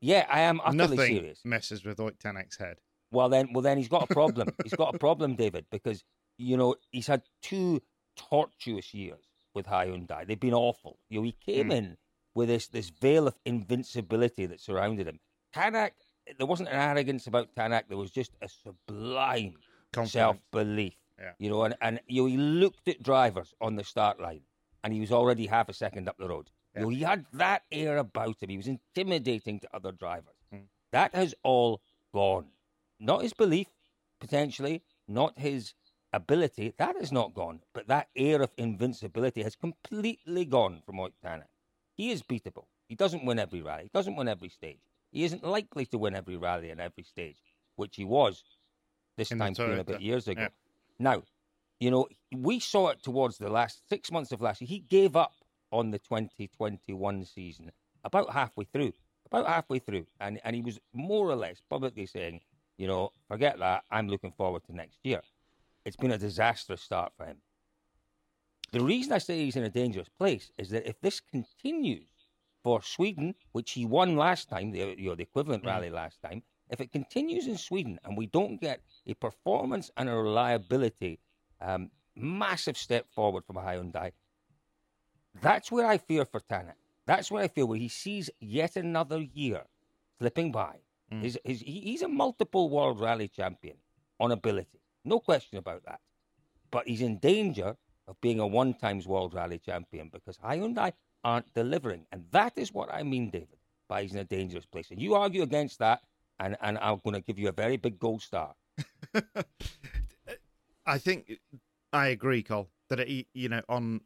yeah, I am utterly Nothing serious. messes with Ott Tanak's head. Well, then, well, then he's got a problem. he's got a problem, David, because you know he's had two tortuous years with Hyundai. They've been awful. You know, he came Hmm. in with this this veil of invincibility that surrounded him. Tanak, there wasn't an arrogance about Tanak. There was just a sublime self belief. Yeah. You know, and, and you know, he looked at drivers on the start line and he was already half a second up the road. You know, he had that air about him. He was intimidating to other drivers. Hmm. That has all gone. Not his belief, potentially, not his ability. That has not gone. But that air of invincibility has completely gone from Ott Tanak. He is beatable. He doesn't win every rally. He doesn't win every stage. He isn't likely to win every rally and every stage, which he was this In time a bit years ago. yeah. Now, you know, we saw it towards the last six months of last year. He gave up on the 2021 season about halfway through, about halfway through. And, and he was more or less publicly saying, you know, forget that. I'm looking forward to next year. It's been a disastrous start for him. The reason I say he's in a dangerous place is that if this continues for Sweden, which he won last time, the, you know, the equivalent rally last time, if it continues in Sweden and we don't get a performance and a reliability um, massive step forward from Hyundai, that's where I fear for Tanak. That's where I feel where he sees yet another year slipping by. Mm. His, his, he, he's a multiple world rally champion on ability, no question about that. But he's in danger of being a one times world rally champion because Hyundai aren't delivering. And that is what I mean, David, by he's in a dangerous place. And you argue against that, and, and I'm going to give you a very big gold star. [LAUGHS] I think I agree, Cole. That it, you know, on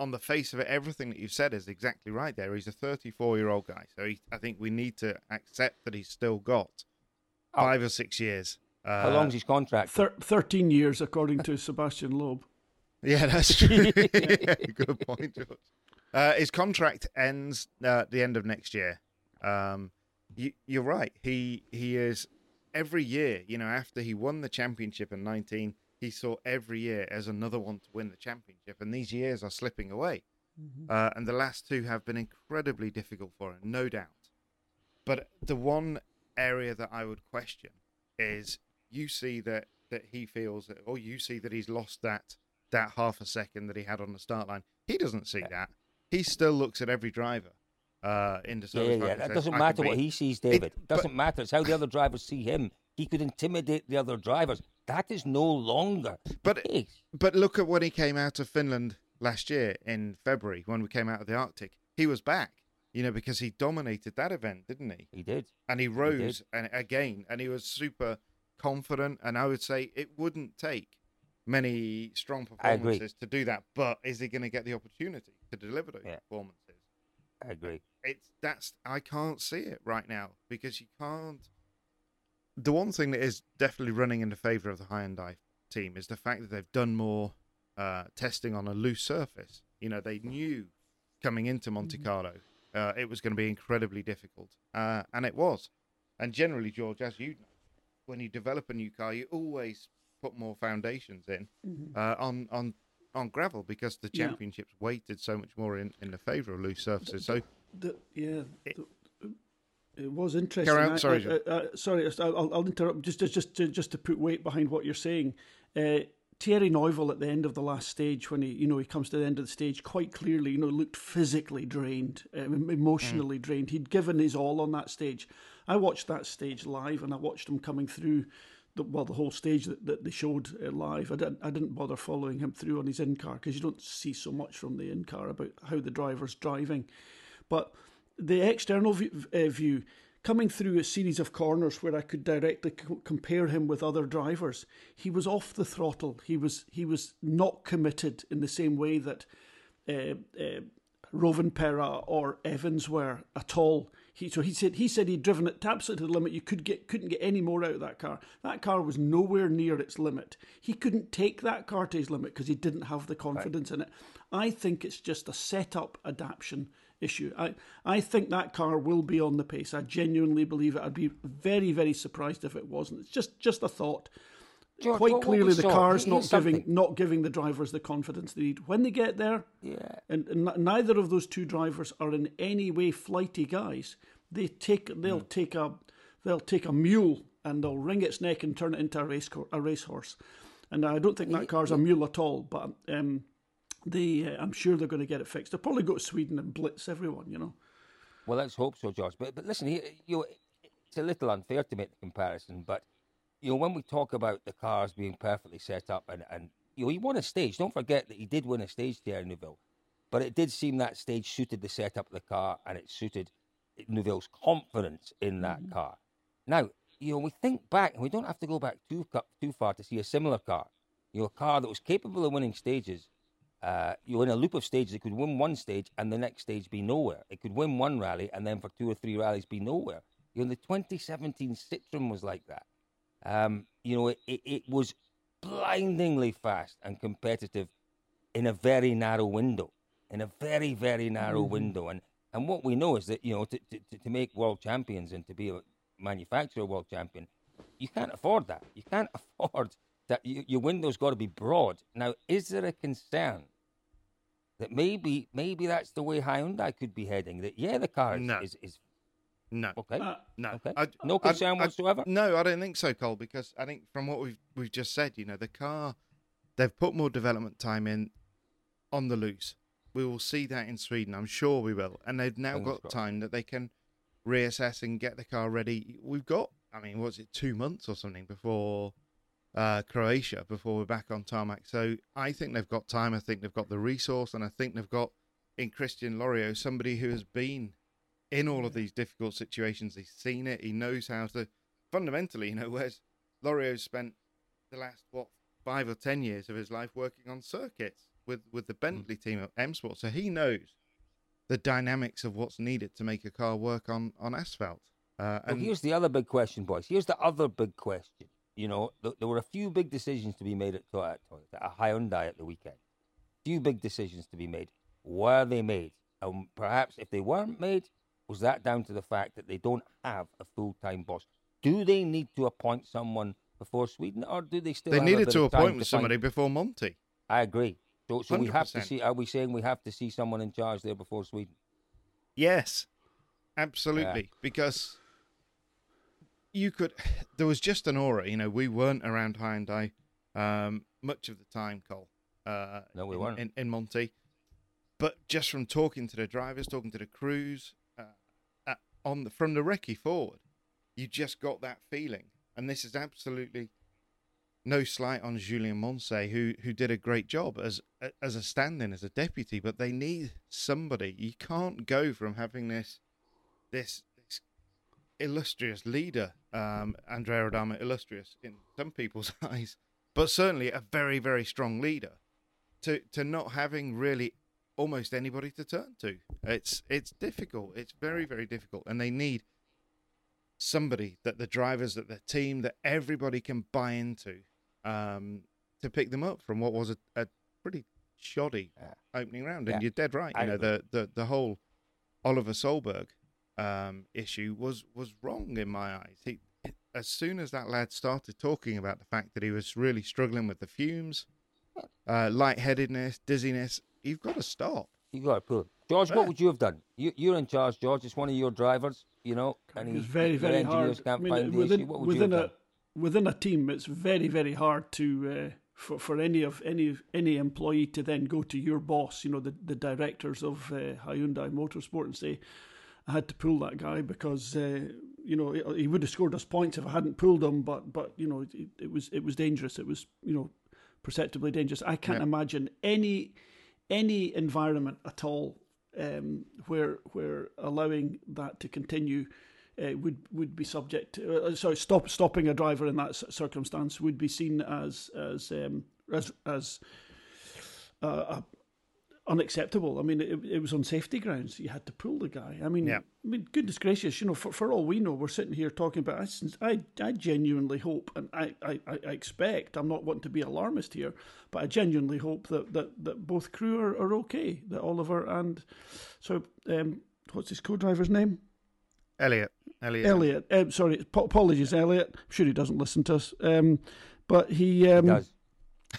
on the face of it, everything that you've said is exactly right. There, he's a 34 year old guy, so he, I think we need to accept that he's still got Oh. five or six years. Uh, How long's his contract? Thir- 13 years, according to [LAUGHS] Sebastian Loeb. Yeah, that's true. [LAUGHS] yeah, good point, George. Uh, his contract ends uh, at the end of next year. Um, you, you're right. He he is every year. You know, after he won the championship in 19, he saw every year as another one to win the championship, and these years are slipping away. Uh, and the last two have been incredibly difficult for him, no doubt. But the one area that I would question is you see that that he feels that, or you see that he's lost that that half a second that he had on the start line. He doesn't see that. He still looks at every driver uh, in the Yeah, yeah, yeah. That says, doesn't matter can what he sees, David. but- doesn't matter. It's how the other drivers see him. He could intimidate the other drivers. That is no longer But. But look at when he came out of Finland last year in February when we came out of the Arctic. He was back, you know, because he dominated that event, didn't he? He did. And he rose did. and again, and he was super confident. And I would say it wouldn't take many strong performances to do that. But is he going to get the opportunity to deliver those Yeah. performances? I agree. it's that's I can't see it right now because you can't. The one thing that is definitely running in the favour of the Hyundai team is the fact that they've done more uh, testing on a loose surface. You know, they knew coming into Monte Carlo uh, it was going to be incredibly difficult, uh, and it was. And generally, George, as you know, when you develop a new car, you always put more foundations in uh, on on on gravel because the Yeah. championships weighted so much more in, in the favour of loose surfaces. So The, yeah, the, it was interesting. Carry on, sorry, I, I, I- sorry, I'll, I'll interrupt just just just to, just to put weight behind what you're saying. Uh, Thierry Neuville at the end of the last stage, when he you know he comes to the end of the stage, quite clearly you know looked physically drained, um, emotionally drained. He'd given his all on that stage. I watched that stage live, and I watched him coming through. The, well, the whole stage that, that they showed uh, live, I didn't, I didn't bother following him through on his in car because you don't see so much from the in car about how the driver's driving. But the external view, uh, view coming through a series of corners where I could directly co- compare him with other drivers, he was off the throttle. He was he was not committed in the same way that uh, uh, or Evans were at all. He, so he said he said he'd driven it to the limit. You could get couldn't get any more out of that car. That car was nowhere near its limit. He couldn't take that car to his limit because he didn't have the confidence in it. I think it's just a setup adaptation issue. I I think that car will be on the pace. I genuinely believe it. I'd be very very surprised if it wasn't. It's just just a thought. George, quite what- what clearly we the saw- car's not giving not giving the drivers the confidence they need when they get there. Yeah. And, and neither of those two drivers are in any way flighty guys. They take they'll take a they'll take a mule and they'll wring its neck and turn it into a race a racehorse. And I don't think that car's a mule at all. But um, they uh, I'm sure they're going to get it fixed. They'll probably go to Sweden and blitz everyone. You know. Well, let's hope so, George. But but listen, here, you it's a little unfair to make the comparison, but you know, when we talk about the cars being perfectly set up and and you know, he won a stage. Don't forget that he did win a stage, Thierry Neuville. But it did seem that stage suited the setup of the car, and it suited Neuville's confidence in that car. Now, you know, we think back, and we don't have to go back too too far to see a similar car. You know, a car that was capable of winning stages. Uh, you know, in a loop of stages, it could win one stage and the next stage be nowhere. It could win one rally and then for two or three rallies be nowhere. You know, the 2017 Citroen was like that. Um, you know, it, it, it was blindingly fast and competitive in a very narrow window, in a very, very narrow window. And and what we know is that, you know, to, to, to make world champions and to be a manufacturer world champion, you can't afford that. You can't [LAUGHS] afford that. You, your window's got to be broad. Now, is there a concern that maybe maybe that's the way Hyundai could be heading? That, yeah, the car is, No. is, is No. okay. Uh, No, Okay. I- No concern I- whatsoever? No, I don't think so, Cole. Because I think from what we've we've just said, you know, the car, they've put more development time in on the loose. We will see that in Sweden. I'm sure we will, and they've now Fingers got time that they can reassess and get the car ready. We've got, I mean, was it two months or something before uh, Croatia before we're back on tarmac? So I think they've got time. I think they've got the resource, and I think they've got in Christian Loriaux somebody who has been in all of these difficult situations. He's seen it. He knows how to. Fundamentally, you know, whereas Loriaux's spent the last what five or ten years of his life working on circuits with with the Bentley team at M Sport, so he knows the dynamics of what's needed to make a car work on on asphalt. Uh, Well, here's the other big question, boys. Here's the other big question. You know, th- there were a few big decisions to be made at Toyota, at Hyundai at the weekend. Few big decisions to be made. Were they made? And perhaps if they weren't made, was that down to the fact that they don't have a full time boss? Do they need to appoint someone before Sweden, or do they still? they have a needed bit to appoint find- somebody before Monte. I agree. So, so we have to see. Are we saying we have to see someone in charge there before Sweden? Yes, absolutely. Because you could, [SIGHS] there was just an aura. You know, we weren't around Hyundai um, much of the time, Cole. Uh, No, we in, weren't. in, in Monte. But just from talking to the drivers, talking to the crews, uh, uh, on the from the recce forward, you just got that feeling. And this is absolutely no slight on Julien Moncet, who who did a great job as as a stand-in, as a deputy. But they need somebody. You can't go from having this, this illustrious leader, um, Andrea Adamo, illustrious in some people's [LAUGHS] eyes, but certainly a very very strong leader, to to not having really almost anybody to turn to. It's it's difficult. It's very very difficult, and they need somebody that the drivers, that the team, that everybody can buy into um, to pick them up from what was a, a pretty shoddy Yeah. opening round. And Yeah. you're dead right. I You know agree. the, the the whole Oliver Solberg um, issue was was wrong in my eyes. He as soon as that lad started talking about the fact that he was really struggling with the fumes, uh, lightheadedness, dizziness, you've got to stop. You got to pull. George, Yeah. what would you have done? You, you're in charge, George. It's one of your drivers, you know, and It's he- very, your very engineers hard. can't I mean, find the within, issue. What would you have within a done? within a team, it's very, very hard to uh, for for any of any any employee to then go to your boss, you know, the the directors of uh, Hyundai Motorsport, and say, "I had to pull that guy because uh, you know he would have scored us points if I hadn't pulled him, but but you know it, it was it was dangerous. It was you know perceptibly dangerous. I can't Yeah. imagine any any environment at all um, where where allowing that to continue uh, would would be subject to uh, sorry stop stopping a driver in that circumstance would be seen as as um, as as uh, uh, unacceptable. I mean, it, it was on safety grounds. You had to pull the guy. I mean, Yeah. I mean, goodness gracious, you know, for, for all we know, we're sitting here talking about. I, I, I genuinely hope, and I, I, I expect. I'm not wanting to be alarmist here, but I genuinely hope that that, that both crew are, are okay. That Oliver and so um, what's his co-driver's name? Elliot, Elliot, Elliot. Um, sorry, ap- apologies, Elliot. I'm sure he doesn't listen to us. Um, But he um, He does.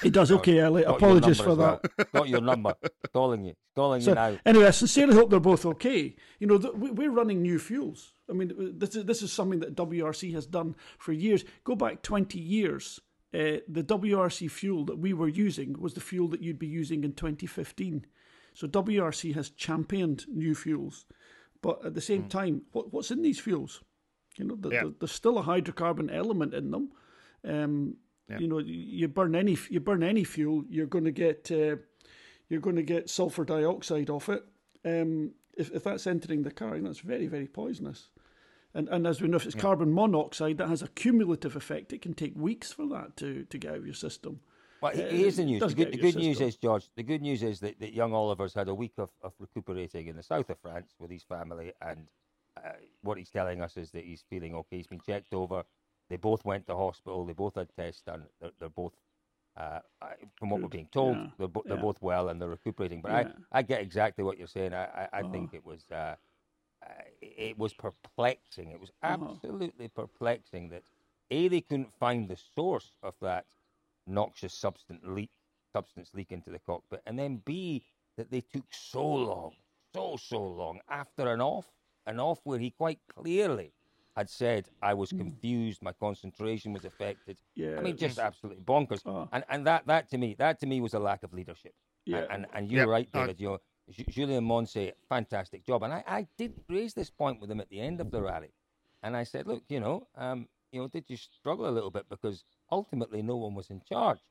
He does. Okay, Elliot. Apologies for that. well. Got your number. [LAUGHS] Calling you. Calling So, you now. anyway, I sincerely hope they're both okay. You know, th- we- we're running new fuels. I mean, this is this is something that WRC has done for years. Go back twenty years. Uh, the WRC fuel that we were using was the fuel that you'd be using in 2015. So WRC has championed new fuels, but at the same time, what, what's in these fuels? You know, the, Yeah. the, there's still a hydrocarbon element in them. Um, You know, you- burn any you burn any fuel, you're going to get uh, you're going to get sulfur dioxide off it. Um, if, if that's entering the car, you know, it's very very poisonous. And and as we know, if it's carbon monoxide, that has a cumulative effect. It can take weeks for that to, to get out of your system. Well, Uh, here's the news. The good, the good news is, George, the good news is that, that young Oliver's had a week of, of recuperating in the south of France with his family. And uh, what he's telling us is that he's feeling okay. He's been checked over. They both went to hospital. They both had tests done. They're, they're both, uh, from what we're being told, Yeah. they're, bo- they're Yeah. both well and they're recuperating. But Yeah. I, I get exactly what you're saying. I, I, I think it was. Uh, uh, it was perplexing. It was Uh-huh. absolutely perplexing that a they couldn't find the source of that noxious substance leak, substance leak into the cockpit, and then b that they took so long, so so long after an off, an off where he quite clearly had said I was mm. confused, my concentration was affected. Yeah, I mean just absolutely bonkers. Oh. And and that that to me that to me was a lack of leadership. And- Yeah. And and, you're Yeah, right, I- David. You know, Ju- Julien Moncet, fantastic job. And I, I did raise this point with him at the end of the rally. And I said, look, you know, um, you know, did you struggle a little bit because ultimately no one was in charge?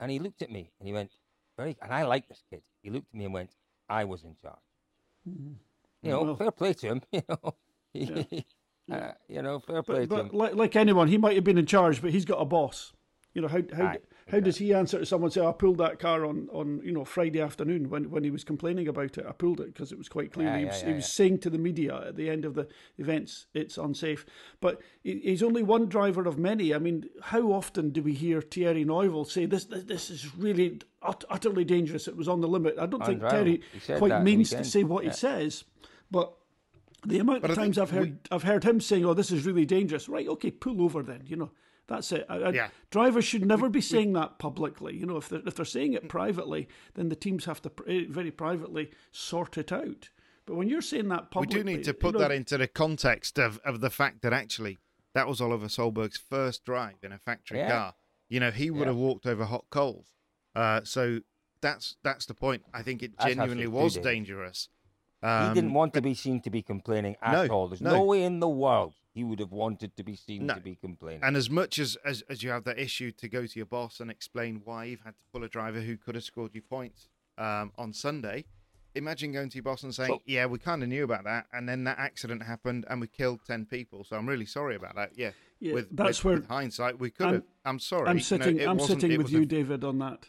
And he looked at me and he went, very, and I like this kid. He looked at me and went, I was in charge. Mm. You know, Well- fair play to him. [LAUGHS] You know, [LAUGHS] uh, you know, fair play But, to him. but like, like anyone, he might have been in charge, but he's got a boss. You know how how Aye, how does he answer to someone say I pulled that car on, on you know Friday afternoon when, when he was complaining about it? I pulled it because it was quite clear Yeah, he yeah, was, yeah, he was saying to the media at the end of the events it's unsafe. But he's only one driver of many. I mean, how often do we hear Thierry Neuville say this this, this is really utterly dangerous? It was on the limit. I don't think Undriveable. Thierry He said that quite means to say what Yeah. he says, but. The amount But of I times I've heard I've heard him saying, "Oh, this is really dangerous." Right? Okay, pull over then. You know, that's it. I, I- Yeah. Drivers should never be saying that publicly. You know, if they're if they're saying it privately, then the teams have to eh, very privately sort it out. But when you're saying that publicly, We do need to you put know, that into the context of, of the fact that actually that was Oliver Solberg's first drive in a factory Yeah. car. You know, he would Yeah. have walked over hot coals. Uh, so that's that's the point. I think it genuinely absolutely was true, David. dangerous. he Um, didn't want to be seen to be complaining at No, all. There's no. no. way in the world he would have wanted to be seen No. to be complaining. And as much as, as as you have that issue to go to your boss and explain why you've had to pull a driver who could have scored you points um, on Sunday, imagine going to your boss and saying, So- "Yeah, we kind of knew about that, and then that accident happened, and we killed ten people. So I'm really sorry about that." Yeah, Yeah, with, that's with, where with hindsight, we could I'm- have. I'm sorry. I'm You know, sitting. it I'm sitting with you, a- David, on that.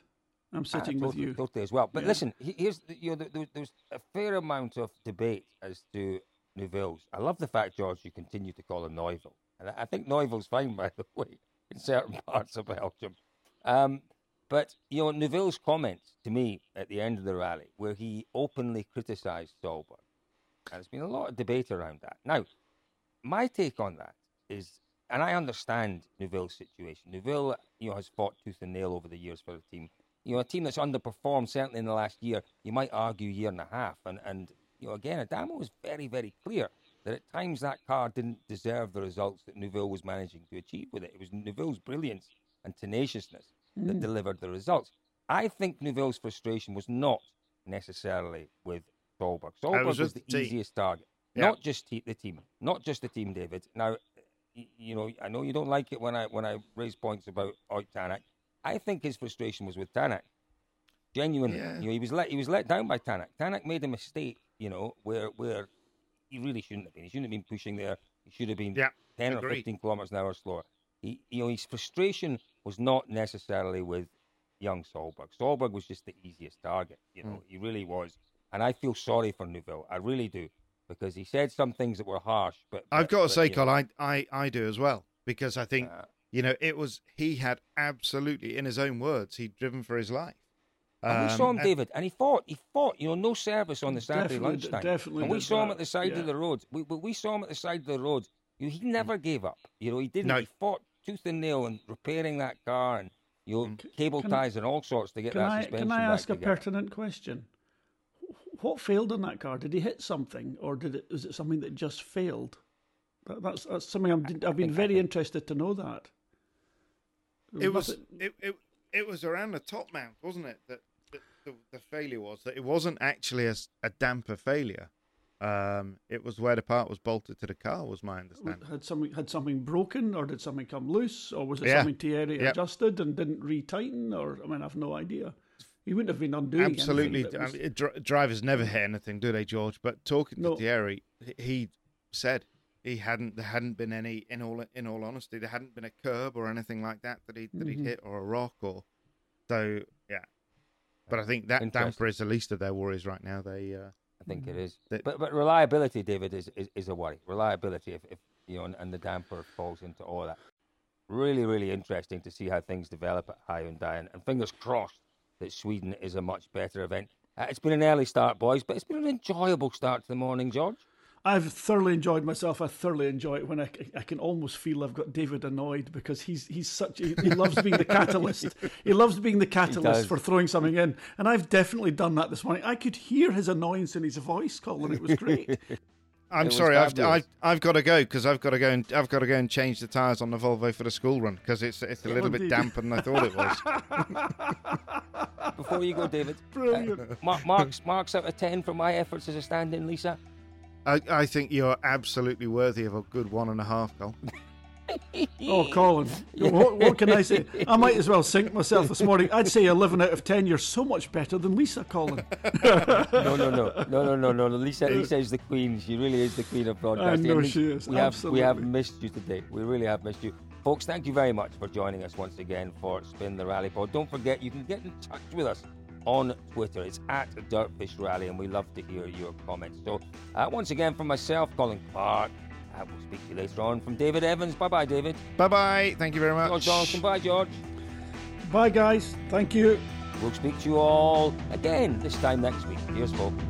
I'm Ah, sitting with totally, you. totally as well. But Yeah. listen, here's the, you know, there- there, there's a fair amount of debate as to Neuville's. I love the fact, George, you continue to call him Neuville, and I I think Neuville's fine, by the way, [LAUGHS] in certain parts of Belgium. Um, but you know, Neuville's comments to me at the end of the rally, where he openly criticised Solberg, and there's been a lot of debate around that. Now, my take on that is, and I understand Neuville's situation. Neuville, you know, has fought tooth and nail over the years for the team. You know, a team that's underperformed certainly in the last year. You might argue year and a half, and and you know, again, Adamo was very very clear that at times that car didn't deserve the results that Neuville was managing to achieve with it. It was Neuville's brilliance and tenaciousness that mm. delivered the results. I think Neuville's frustration was not necessarily with Solberg. Solberg was was, the the team. easiest target, Yeah. not just te- the team, not just the team, David. Now, you know, I know you don't like it when I when I raise points about Ott Tanak. I think his frustration was with Tanak. Genuinely, Yeah. you know, he was let he was let down by Tanak. Tanak made a mistake, you know, where where he really shouldn't have been. He shouldn't have been pushing there. He should have been Yeah, ten or fifteen kilometers an hour slower. He, you know, his frustration was not necessarily with young Solberg. Solberg was just the easiest target. You know, Hmm. he really was. And I feel sorry for Neuville. I really do, because he said some things that were harsh. But I've but- got to but, say, you know, Col, I, I, I do as well because I think Uh, you know it was he had absolutely, in his own words, he'd driven for his life. And we saw him, Um, and- David, and he fought. He fought. You know, no service on the Saturday Definitely- lunchtime. definitely And we did saw him that, at the side yeah. of the road. We, we we saw him at the side of the road. You he never gave up. You know, he didn't. No. He fought tooth and nail and repairing that car and you know, cable can- ties and all sorts to get Can that I suspension can I back ask a pertinent question? What failed on that car? Did he hit something, or did it? Is it something that just failed? That, that's that's something I'm, I've been think- I very think- interested to know that. It was it, it it was around the top mount, wasn't it? That, that the, the failure was that it wasn't actually a damper failure. Um, it was where the part was bolted to the car, was my understanding. had something had something broken, or did something come loose, or was it Yeah. something Thierry Yep. adjusted and didn't retighten? Or I mean, I've no idea. He wouldn't have been undoing Absolutely, that I mean, drivers never hit anything, do they, George? But talking No. to Thierry, he said he hadn't. There hadn't been any. In all in all honesty, there hadn't been a curb or anything like that that he that Mm-hmm. he'd hit or a rock or. So yeah, but I think that damper is the least of their worries right now. They. Uh, I think it is. That- But but reliability, David, is, is, is a worry. Reliability, if, if you know, and, and the damper falls into all that. Really, really interesting to see how things develop at Hyundai, and, and fingers crossed that Sweden is a much better event. Uh, it's been an early start, boys, but it's been an enjoyable start to the morning, George. I've thoroughly enjoyed myself. I thoroughly enjoy it when I, I can almost feel I've got David annoyed because he's he's such he, he loves being the catalyst. He loves being the [LAUGHS] catalyst for throwing something in, and I've definitely done that this morning. I could hear his annoyance in his voice, Colin. It was great. [LAUGHS] I'm It was sorry, I've. I've I've got to go because I've got to go and I've got to go and change the tires on the Volvo for the school run because it's it's a little bit indeed. damper than I thought it was. [LAUGHS] Before you go, David, Brilliant. Uh, Mark, marks marks out of ten for my efforts as a stand-in, Lisa. I, I think you're absolutely worthy of a good one and a half, Cole. [LAUGHS] Oh, Colin, what, what can I say? I might as well sink myself this morning. I'd say 11 out of 10. You're so much better than Lisa, Colin. [LAUGHS] No, no, no, no, no, no, no. Lisa, Lisa is the queen. She really is the queen of broadcasting. know she is, We have, we have missed you today. We really have missed you, folks. Thank you very much for joining us once again for Spin the Rally Pod. Don't forget, you can get in touch with us on Twitter. It's at DirtFish Rally, and we love to hear your comments. So, uh, once again, from myself, Colin Clark. I will speak to you later on. From David Evans. Bye, bye, David. Bye bye. Thank you very much. George Donaldson. Bye, George. Bye, guys. Thank you. We'll speak to you all again this time next week. Here's folks.